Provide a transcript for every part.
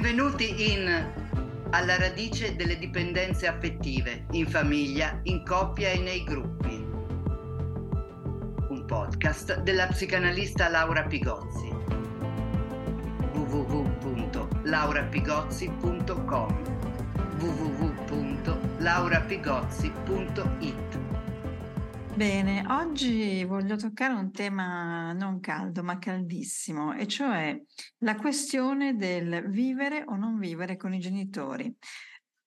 Benvenuti in Alla radice delle dipendenze affettive, in famiglia, in coppia e nei gruppi. Un podcast della psicanalista Laura Pigozzi. www.laurapigozzi.com www.laurapigozzi.it Bene, oggi voglio toccare un tema non caldo, ma caldissimo, e cioè la questione del vivere o non vivere con i genitori.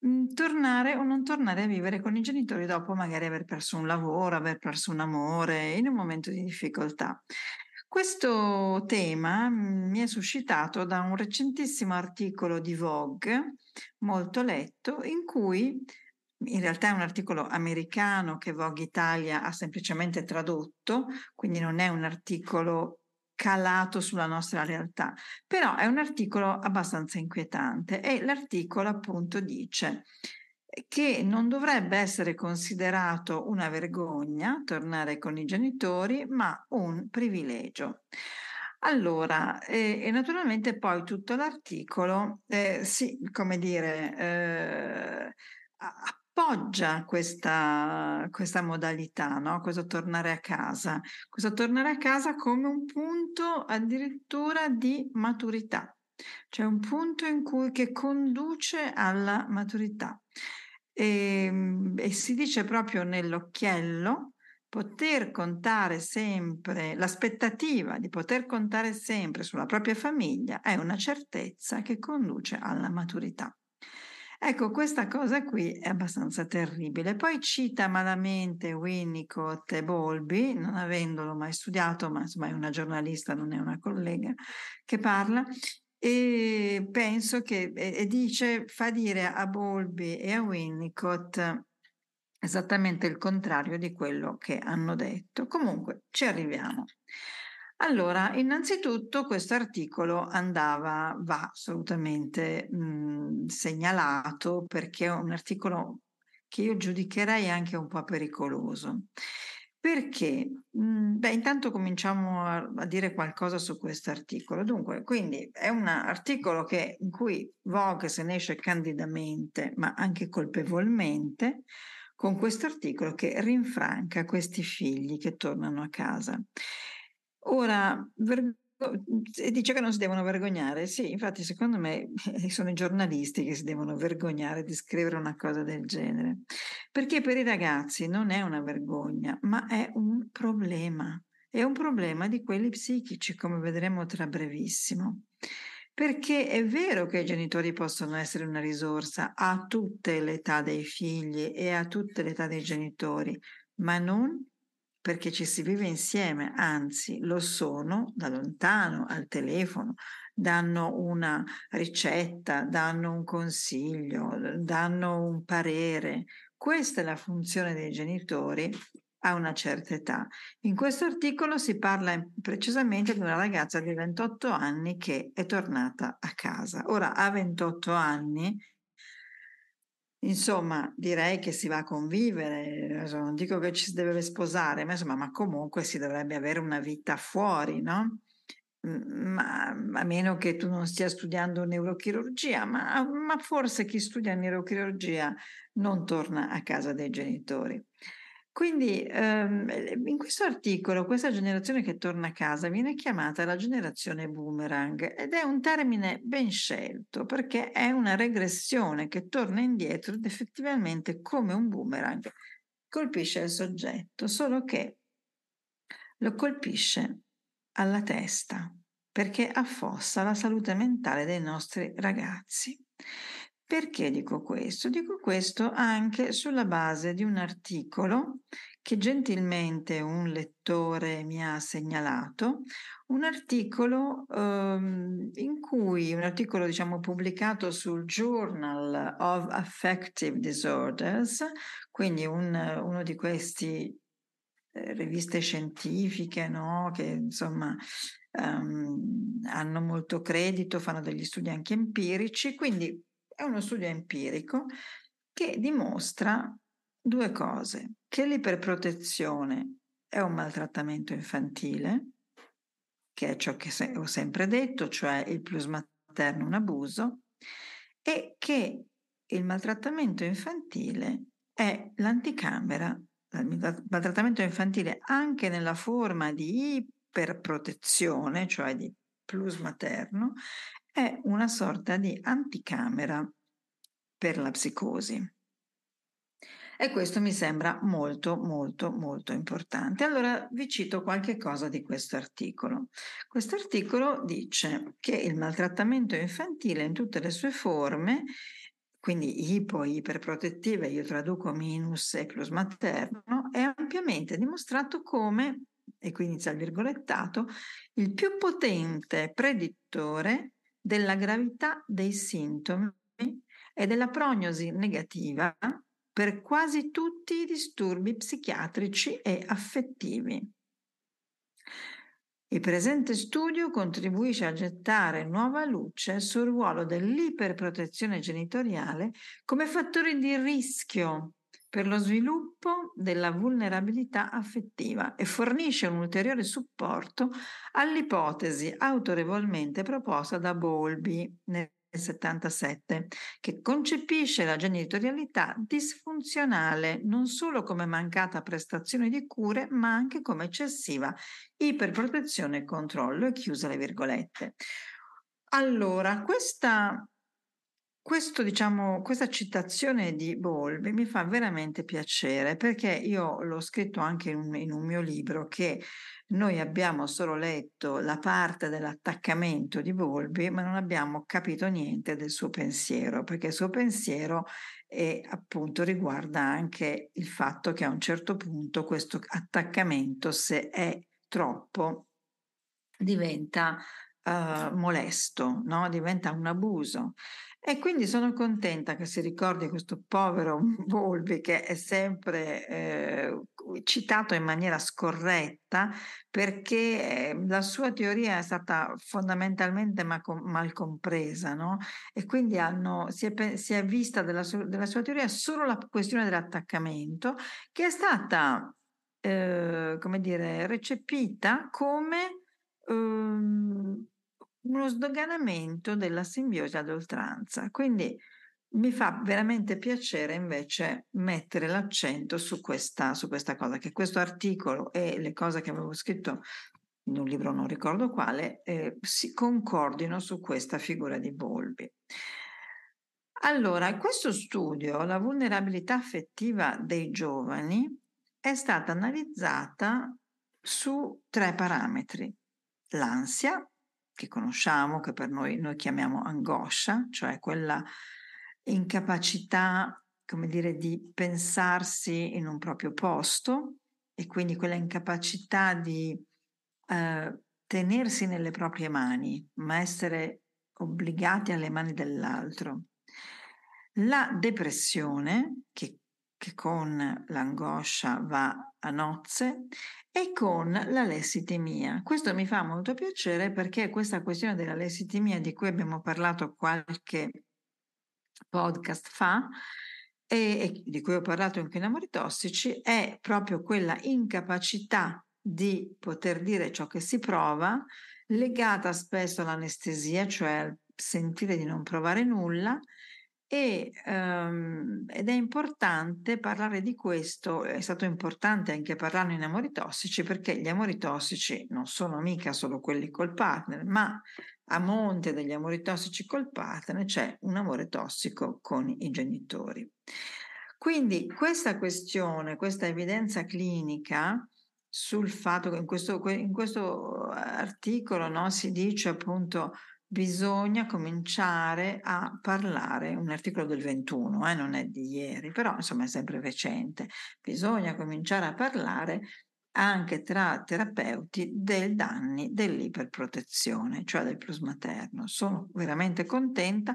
Mm, tornare o non tornare a vivere con i genitori dopo magari aver perso un lavoro, aver perso un amore in un momento di difficoltà. Questo tema mm, mi è suscitato da un recentissimo articolo di Vogue, molto letto, in cui in realtà è un articolo americano che Vogue Italia ha semplicemente tradotto, quindi non è un articolo calato sulla nostra realtà, però è un articolo abbastanza inquietante e l'articolo appunto dice che non dovrebbe essere considerato una vergogna tornare con i genitori, ma un privilegio. Allora, e, e naturalmente poi tutto l'articolo, eh, sì, come dire, eh, appoggia questa, questa modalità, no? questo tornare a casa, questo tornare a casa come un punto addirittura di maturità, cioè un punto in cui che conduce alla maturità. E, ehm, e si dice proprio nell'occhiello poter contare sempre, l'aspettativa di poter contare sempre sulla propria famiglia è una certezza che conduce alla maturità. Ecco, questa cosa qui è abbastanza terribile. Poi cita malamente Winnicott e Bolby, non avendolo mai studiato, ma insomma è una giornalista, non è una collega, che parla, e penso che, e, dice, fa dire a Bolby e a Winnicott esattamente il contrario di quello che hanno detto. Comunque, ci arriviamo. Allora, innanzitutto questo articolo andava, va assolutamente mh, segnalato perché è un articolo che io giudicherei anche un po' pericoloso. Perché? Beh, intanto cominciamo a, a dire qualcosa su questo articolo. Dunque, quindi è un articolo che, in cui Vogue se ne esce candidamente, ma anche colpevolmente, con questo articolo che rinfranca questi figli che tornano a casa. Ora, ver- dice che non si devono vergognare. Sì, infatti, secondo me sono i giornalisti che si devono vergognare di scrivere una cosa del genere. Perché per i ragazzi non è una vergogna, ma è un problema. È un problema di quelli psichici, come vedremo tra brevissimo. Perché è vero che i genitori possono essere una risorsa a tutte le età dei figli e a tutte le età dei genitori, ma non perché ci si vive insieme, anzi lo sono da lontano al telefono, danno una ricetta, danno un consiglio, danno un parere. Questa è la funzione dei genitori a una certa età. In questo articolo si parla precisamente di una ragazza di 28 anni che è tornata a casa. Ora, a 28 anni Insomma, direi che si va a convivere, non dico che ci si deve sposare, ma insomma, ma comunque si dovrebbe avere una vita fuori, no? Ma, a meno che tu non stia studiando neurochirurgia, ma, ma forse chi studia neurochirurgia non torna a casa dei genitori. Quindi ehm, in questo articolo questa generazione che torna a casa viene chiamata la generazione boomerang ed è un termine ben scelto perché è una regressione che torna indietro ed effettivamente come un boomerang colpisce il soggetto, solo che lo colpisce alla testa perché affossa la salute mentale dei nostri ragazzi. Perché dico questo? Dico questo anche sulla base di un articolo che gentilmente un lettore mi ha segnalato, un articolo um, in cui, un articolo diciamo pubblicato sul Journal of Affective Disorders, quindi un, uno di questi eh, riviste scientifiche no? che insomma um, hanno molto credito, fanno degli studi anche empirici, quindi è uno studio empirico che dimostra due cose, che l'iperprotezione è un maltrattamento infantile, che è ciò che ho sempre detto, cioè il plus materno un abuso, e che il maltrattamento infantile è l'anticamera, il maltrattamento infantile anche nella forma di iperprotezione, cioè di plus materno, è una sorta di anticamera per la psicosi. E questo mi sembra molto, molto, molto importante. Allora vi cito qualche cosa di questo articolo. Questo articolo dice che il maltrattamento infantile in tutte le sue forme quindi ipo, iperprotettive, io traduco minus e plus materno, è ampiamente dimostrato come, e qui inizia il virgolettato, il più potente predittore della gravità dei sintomi e della prognosi negativa per quasi tutti i disturbi psichiatrici e affettivi. Il presente studio contribuisce a gettare nuova luce sul ruolo dell'iperprotezione genitoriale come fattore di rischio per lo sviluppo della vulnerabilità affettiva e fornisce un ulteriore supporto all'ipotesi autorevolmente proposta da Bowlby nel 77, che concepisce la genitorialità disfunzionale non solo come mancata prestazione di cure, ma anche come eccessiva iperprotezione e controllo. E chiusa le virgolette. Allora, questa questo, diciamo, questa citazione di Bowlby mi fa veramente piacere perché io l'ho scritto anche in un, in un mio libro che noi abbiamo solo letto la parte dell'attaccamento di Volpi, ma non abbiamo capito niente del suo pensiero, perché il suo pensiero è, appunto riguarda anche il fatto che a un certo punto questo attaccamento, se è troppo, diventa uh, molesto, no? diventa un abuso. E quindi sono contenta che si ricordi questo povero Volpi che è sempre eh, citato in maniera scorretta perché eh, la sua teoria è stata fondamentalmente ma- mal compresa no? e quindi hanno, si, è, si, è, vista della, della, sua teoria solo la questione dell'attaccamento che è stata eh, come dire, recepita come um, uno sdoganamento della simbiosi ad oltranza. Quindi mi fa veramente piacere invece mettere l'accento su questa, su questa cosa, che questo articolo e le cose che avevo scritto in un libro non ricordo quale, eh, si concordino su questa figura di Bolbi. Allora, questo studio la vulnerabilità affettiva dei giovani è stata analizzata su tre parametri, l'ansia, che conosciamo, che per noi noi chiamiamo angoscia, cioè quella incapacità, come dire, di pensarsi in un proprio posto e quindi quella incapacità di eh, tenersi nelle proprie mani, ma essere obbligati alle mani dell'altro. La depressione, che, che con l'angoscia va a nozze, e con la lessitimia. Questo mi fa molto piacere perché questa questione della lessitimia di cui abbiamo parlato qualche podcast fa e, e di cui ho parlato anche in Amori Tossici è proprio quella incapacità di poter dire ciò che si prova legata spesso all'anestesia, cioè al sentire di non provare nulla e, um, ed è importante parlare di questo, è stato importante anche parlarne in amori tossici perché gli amori tossici non sono mica solo quelli col partner, ma a monte degli amori tossici col partner c'è un amore tossico con i genitori. Quindi questa questione, questa evidenza clinica sul fatto che in questo, in questo articolo no, si dice appunto bisogna cominciare a parlare, un articolo del 21, eh, non è di ieri, però insomma è sempre recente, bisogna cominciare a parlare anche tra terapeuti dei danni dell'iperprotezione, cioè del plus materno. Sono veramente contenta,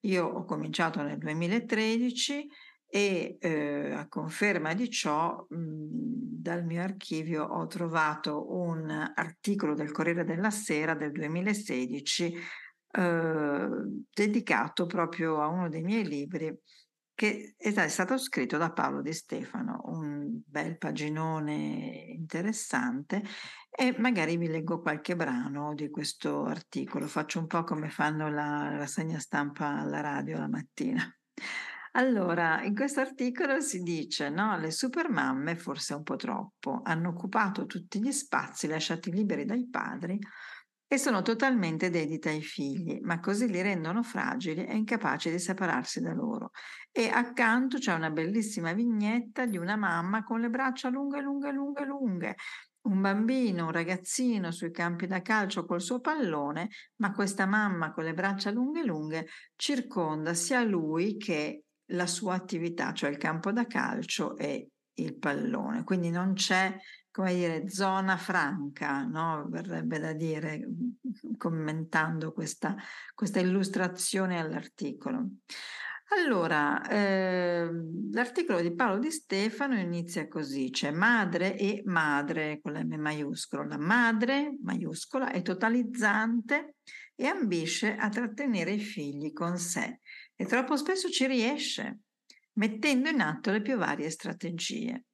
io ho cominciato nel 2013 e eh, a conferma di ciò mh, dal mio archivio ho trovato un articolo del Corriere della Sera del 2016 eh, dedicato proprio a uno dei miei libri che è stato scritto da Paolo Di Stefano, un bel paginone interessante e magari vi leggo qualche brano di questo articolo. Faccio un po' come fanno la rassegna stampa alla radio la mattina. Allora, in questo articolo si dice, no, le supermamme, forse un po' troppo, hanno occupato tutti gli spazi lasciati liberi dai padri e sono totalmente dedite ai figli, ma così li rendono fragili e incapaci di separarsi da loro. E accanto c'è una bellissima vignetta di una mamma con le braccia lunghe, lunghe, lunghe, lunghe, un bambino, un ragazzino sui campi da calcio col suo pallone, ma questa mamma con le braccia lunghe lunghe circonda sia lui che la sua attività, cioè il campo da calcio e il pallone. Quindi non c'è, come dire, zona franca, no? verrebbe da dire, commentando questa, questa illustrazione all'articolo. Allora, eh, l'articolo di Paolo Di Stefano inizia così, c'è madre e madre con la M maiuscola. La madre maiuscola è totalizzante e ambisce a trattenere i figli con sé e troppo spesso ci riesce, mettendo in atto le più varie strategie.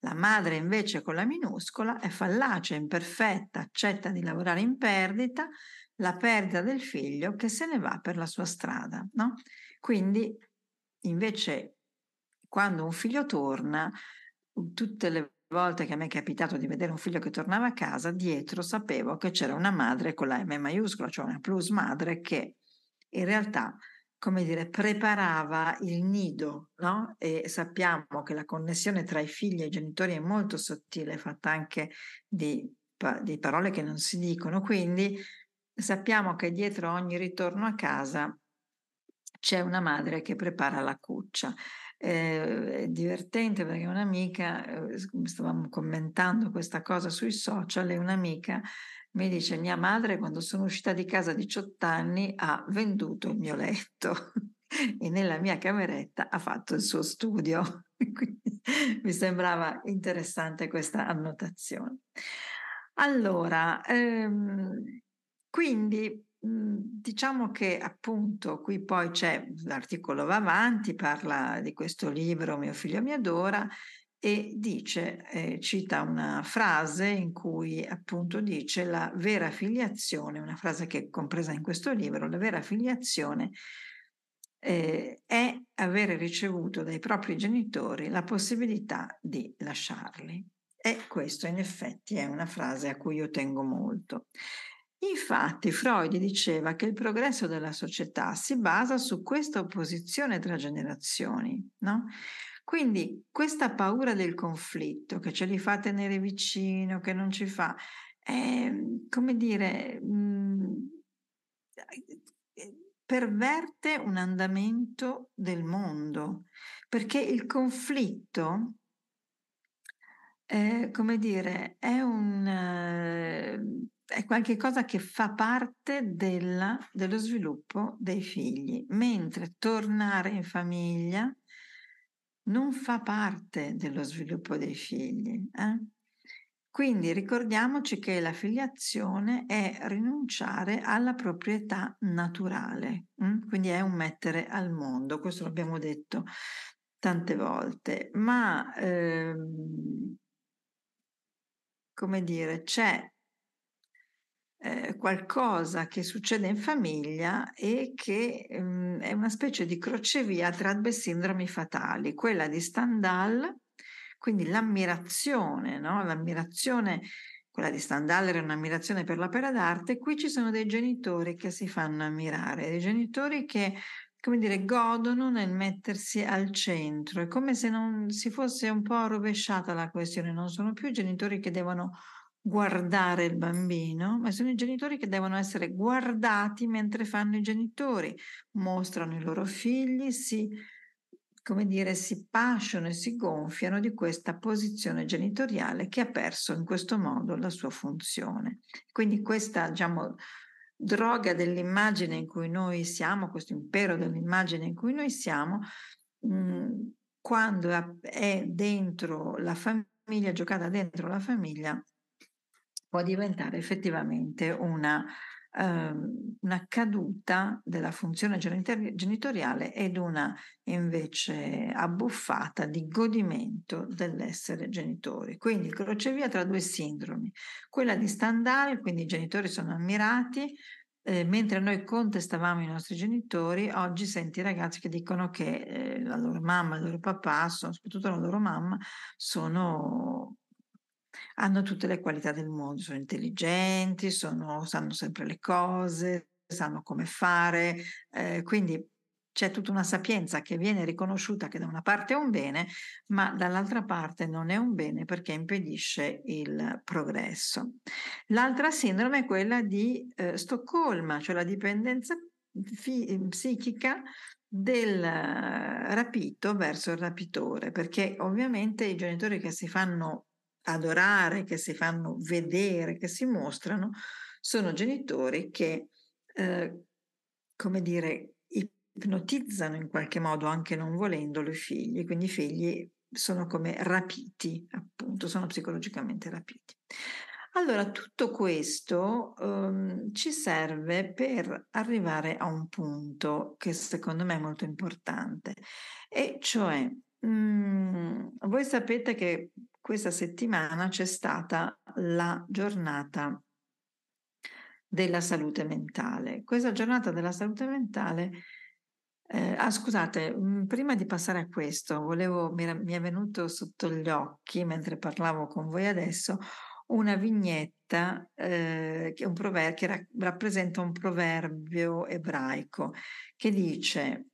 La madre invece con la minuscola è fallace, imperfetta, accetta di lavorare in perdita, la perdita del figlio che se ne va per la sua strada. No? Quindi invece quando un figlio torna, tutte le volte che a me è capitato di vedere un figlio che tornava a casa, dietro sapevo che c'era una madre con la M maiuscola, cioè una plus madre che in realtà come dire, preparava il nido, no? E sappiamo che la connessione tra i figli e i genitori è molto sottile, fatta anche di, di parole che non si dicono, quindi sappiamo che dietro ogni ritorno a casa c'è una madre che prepara la cuccia. Eh, è divertente perché un'amica, eh, stavamo commentando questa cosa sui social, e un'amica mi dice mia madre quando sono uscita di casa a 18 anni ha venduto il mio letto e nella mia cameretta ha fatto il suo studio. mi sembrava interessante questa annotazione. Allora, ehm, quindi diciamo che appunto qui poi c'è l'articolo va avanti, parla di questo libro Mio figlio mi adora e dice, eh, cita una frase in cui appunto dice la vera filiazione, una frase che è compresa in questo libro, la vera filiazione eh, è avere ricevuto dai propri genitori la possibilità di lasciarli. E questo in effetti è una frase a cui io tengo molto. Infatti Freud diceva che il progresso della società si basa su questa opposizione tra generazioni, no? Quindi questa paura del conflitto che ce li fa tenere vicino, che non ci fa, è, come dire, mh, mhmm, perverte un andamento del mondo, perché il conflitto, eh, come dire, è un... Eh, è qualcosa che fa parte della, dello sviluppo dei figli, mentre tornare in famiglia non fa parte dello sviluppo dei figli. Eh? Quindi ricordiamoci che la filiazione è rinunciare alla proprietà naturale, hm? quindi è un mettere al mondo, questo l'abbiamo detto tante volte, ma ehm, come dire, c'è eh, qualcosa che succede in famiglia e che ehm, è una specie di crocevia tra due sindromi fatali, quella di Stendhal, quindi l'ammirazione, no? l'ammirazione, quella di Stendhal era un'ammirazione per l'opera d'arte, qui ci sono dei genitori che si fanno ammirare, dei genitori che come dire, godono nel mettersi al centro, è come se non si fosse un po' rovesciata la questione, non sono più genitori che devono guardare il bambino, ma sono i genitori che devono essere guardati mentre fanno i genitori, mostrano i loro figli, si, come dire, si pasciono e si gonfiano di questa posizione genitoriale che ha perso in questo modo la sua funzione. Quindi questa, diciamo, droga dell'immagine in cui noi siamo, questo impero dell'immagine in cui noi siamo, mh, mhmm, quando è dentro la famiglia, giocata dentro la famiglia, può diventare effettivamente una ehm, una caduta della funzione genitoriale ed una invece abbuffata di godimento dell'essere genitori. Quindi il crocevia tra due sindromi, quella di Stendhal, quindi i genitori sono ammirati, eh, mentre noi contestavamo i nostri genitori, oggi senti ragazzi che dicono che eh, la loro mamma, il loro papà, sono, soprattutto la loro mamma, sono, hanno tutte le qualità del mondo, sono intelligenti, sono, sanno sempre le cose, sanno come fare, eh, quindi c'è tutta una sapienza che viene riconosciuta che da una parte è un bene, ma dall'altra parte non è un bene perché impedisce il progresso. L'altra sindrome è quella di eh, Stoccolma, cioè la dipendenza fi- psichica del rapito verso il rapitore, perché ovviamente i genitori che si fanno adorare, che si fanno vedere, che si mostrano, sono genitori che, eh, come dire, ipnotizzano in qualche modo, anche non volendolo, i figli, quindi i figli sono come rapiti, appunto, sono psicologicamente rapiti. Allora, tutto questo um, ci serve per arrivare a un punto che secondo me è molto importante, e cioè, um, voi sapete che questa settimana c'è stata la giornata della salute mentale. Questa giornata della salute mentale eh, ah, scusate, mh, prima di passare a questo, volevo, mi, mi, è venuto sotto gli occhi mentre parlavo con voi adesso una vignetta eh, che, un prover- che ra- rappresenta un proverbio ebraico che dice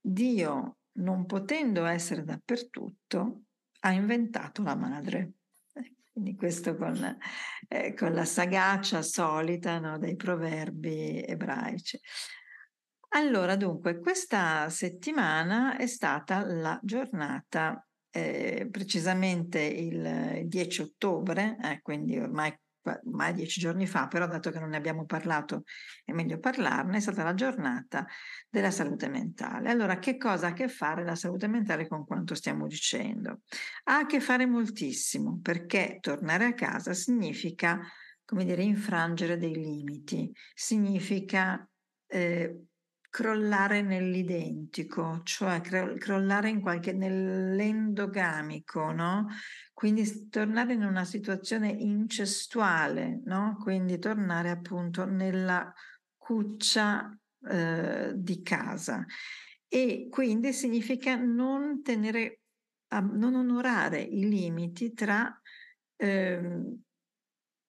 Dio, non potendo essere dappertutto, ha inventato la madre. Eh, quindi questo con, eh, con la sagacia solita no, dei proverbi ebraici. Allora, dunque, questa settimana è stata la giornata, eh, precisamente il 10 ottobre, eh, quindi ormai, ormai dieci giorni fa, però dato che non ne abbiamo parlato è meglio parlarne, è stata la giornata della salute mentale. Allora, che cosa ha a che fare la salute mentale con quanto stiamo dicendo? Ha a che fare moltissimo, perché tornare a casa significa, come dire, infrangere dei limiti, significa... Eh, crollare nell'identico, cioè crollare in qualche, nell'endogamico, no? Quindi tornare in una situazione incestuale, no? Quindi tornare appunto nella cuccia eh, di casa. E quindi significa non tenere, non onorare i limiti tra eh,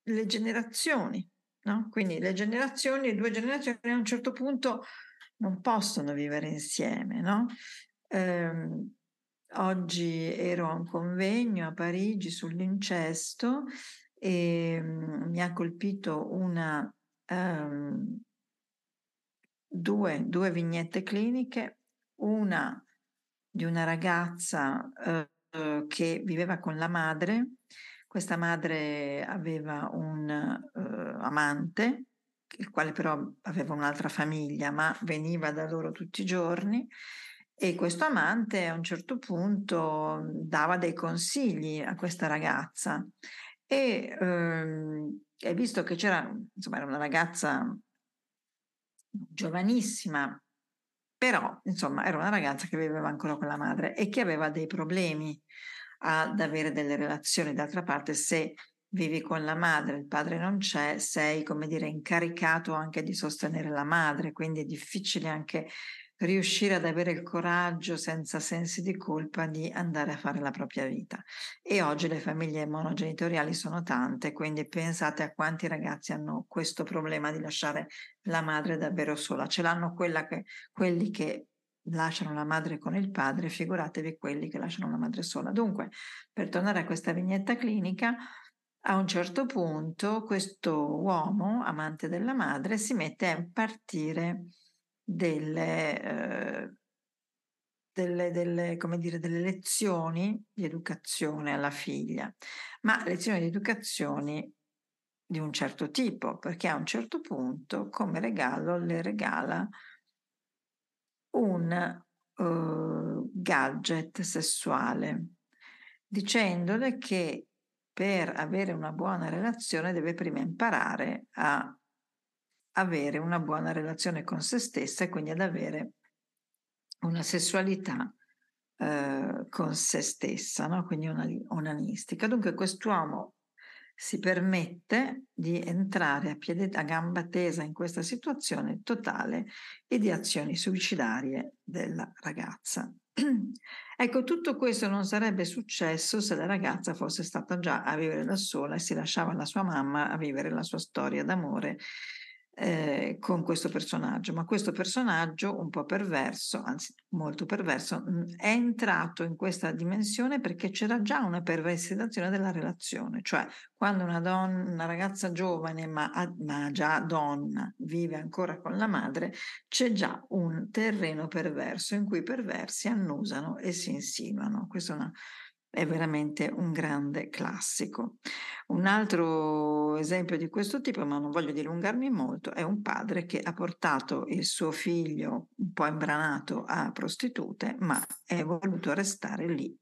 le generazioni, no? Quindi le generazioni, le due generazioni a un certo punto non possono vivere insieme, no? Eh, oggi ero a un convegno a Parigi sull'incesto e um, mi ha colpito una, um, due, due, vignette cliniche, una di una ragazza uh, che viveva con la madre, questa madre aveva un uh, amante il quale però aveva un'altra famiglia, ma veniva da loro tutti i giorni. E questo amante a un certo punto dava dei consigli a questa ragazza e, ehm, e visto che c'era, insomma, era una ragazza giovanissima, però insomma era una ragazza che viveva ancora con la madre e che aveva dei problemi ad avere delle relazioni. D'altra parte, se vivi con la madre, il padre non c'è, sei, come dire, incaricato anche di sostenere la madre, quindi è difficile anche riuscire ad avere il coraggio senza sensi di colpa di andare a fare la propria vita. E oggi le famiglie monogenitoriali sono tante, quindi pensate a quanti ragazzi hanno questo problema di lasciare la madre davvero sola. Ce l'hanno che, quelli che lasciano la madre con il padre, figuratevi quelli che lasciano la madre sola. Dunque, per tornare a questa vignetta clinica, a un certo punto questo uomo, amante della madre, si mette a partire delle, eh, delle, delle, dire, delle lezioni di educazione alla figlia, ma lezioni di educazione di un certo tipo, perché a un certo punto come regalo le regala un uh, gadget sessuale, dicendole che per avere una buona relazione deve prima imparare a avere una buona relazione con se stessa e quindi ad avere una sessualità eh, con se stessa, no? quindi una, onanistica. Dunque quest'uomo si permette di entrare a, piede, a gamba tesa in questa situazione totale e di azioni suicidarie della ragazza. ecco, tutto questo non sarebbe successo se la ragazza fosse stata già a vivere da sola e si lasciava la sua mamma a vivere la sua storia d'amore eh, con questo personaggio, ma questo personaggio un po' perverso, anzi molto perverso, mh, è entrato in questa dimensione perché c'era già una perversizzazione della relazione, cioè quando una, donna, una ragazza giovane ma, ma già donna vive ancora con la madre, c'è già un terreno perverso in cui i perversi annusano e si insinuano. Questa è una è veramente un grande classico. Un altro esempio di questo tipo, ma non voglio dilungarmi molto, è un padre che ha portato il suo figlio un po' imbranato a prostitute, ma è voluto restare lì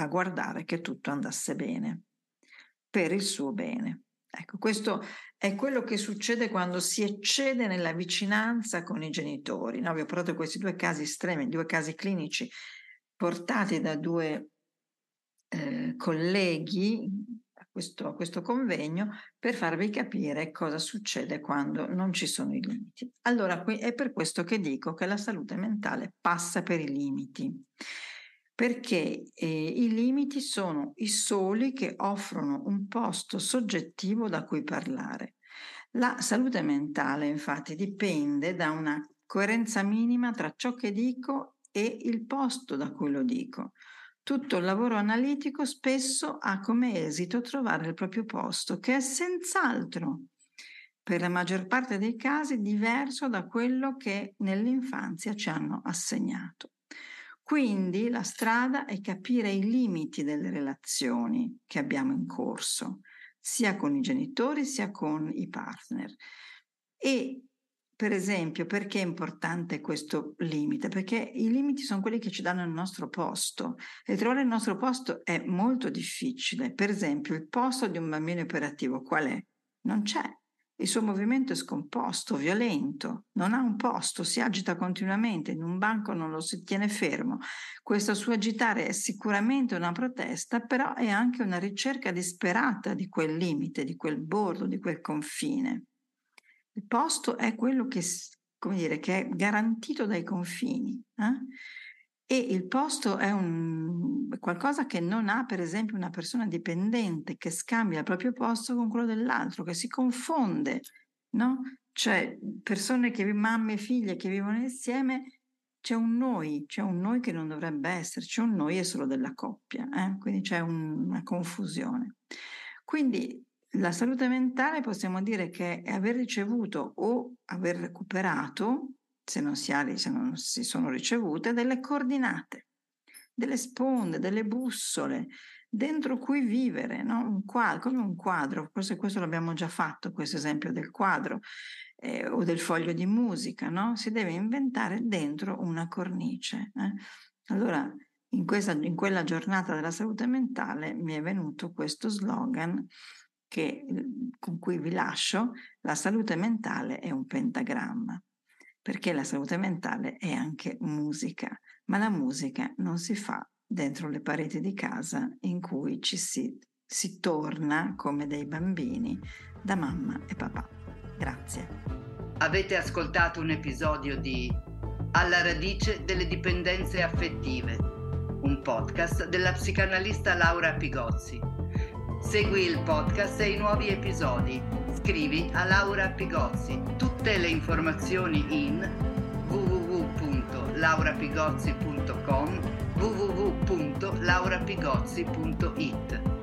a guardare che tutto andasse bene, per il suo bene. Ecco, questo è quello che succede quando si eccede nella vicinanza con i genitori. No? Vi ho portato questi due casi estremi, due casi clinici portati da due eh, colleghi a questo, a questo convegno per farvi capire cosa succede quando non ci sono i limiti. Allora, è per questo che dico che la salute mentale passa per i limiti perché eh, i limiti sono i soli che offrono un posto soggettivo da cui parlare. La salute mentale infatti dipende da una coerenza minima tra ciò che dico e il posto da cui lo dico. Tutto il lavoro analitico spesso ha come esito trovare il proprio posto, che è senz'altro, per la maggior parte dei casi, diverso da quello che nell'infanzia ci hanno assegnato. Quindi la strada è capire i limiti delle relazioni che abbiamo in corso, sia con i genitori sia con i partner. E per esempio, perché è importante questo limite? Perché i limiti sono quelli che ci danno il nostro posto e trovare il nostro posto è molto difficile. Per esempio, il posto di un bambino iperattivo qual è? Non c'è. Il suo movimento è scomposto, violento, non ha un posto, si agita continuamente, in un banco non lo si tiene fermo. Questo suo agitare è sicuramente una protesta, però è anche una ricerca disperata di quel limite, di quel bordo, di quel confine. Il posto è quello che, come dire, che è garantito dai confini. Eh? E il posto è un, qualcosa che non ha, per esempio, una persona dipendente che scambia il proprio posto con quello dell'altro, che si confonde, no? Cioè, persone che, mamme e figlie che vivono insieme, c'è un noi, c'è un noi che non dovrebbe esserci, un noi è solo della coppia, eh? quindi c'è un, una confusione. Quindi la salute mentale possiamo dire che è aver ricevuto o aver recuperato, se non si, ha, se non si sono ricevute, delle coordinate, delle sponde, delle bussole dentro cui vivere, no? un quadro, come un quadro, forse questo l'abbiamo già fatto, questo esempio del quadro eh, o del foglio di musica, no? si deve inventare dentro una cornice. Eh? Allora, in, questa, in quella giornata della salute mentale mi è venuto questo slogan che, con cui vi lascio, la salute mentale è un pentagramma, perché la salute mentale è anche musica, ma la musica non si fa dentro le pareti di casa in cui ci si, si torna come dei bambini da mamma e papà. Grazie. Avete ascoltato un episodio di Alla radice delle dipendenze affettive, un podcast della psicanalista Laura Pigozzi Segui il podcast e i nuovi episodi. Scrivi a Laura Pigozzi. Tutte le informazioni in www.laurapigozzi.com www.laurapigozzi.it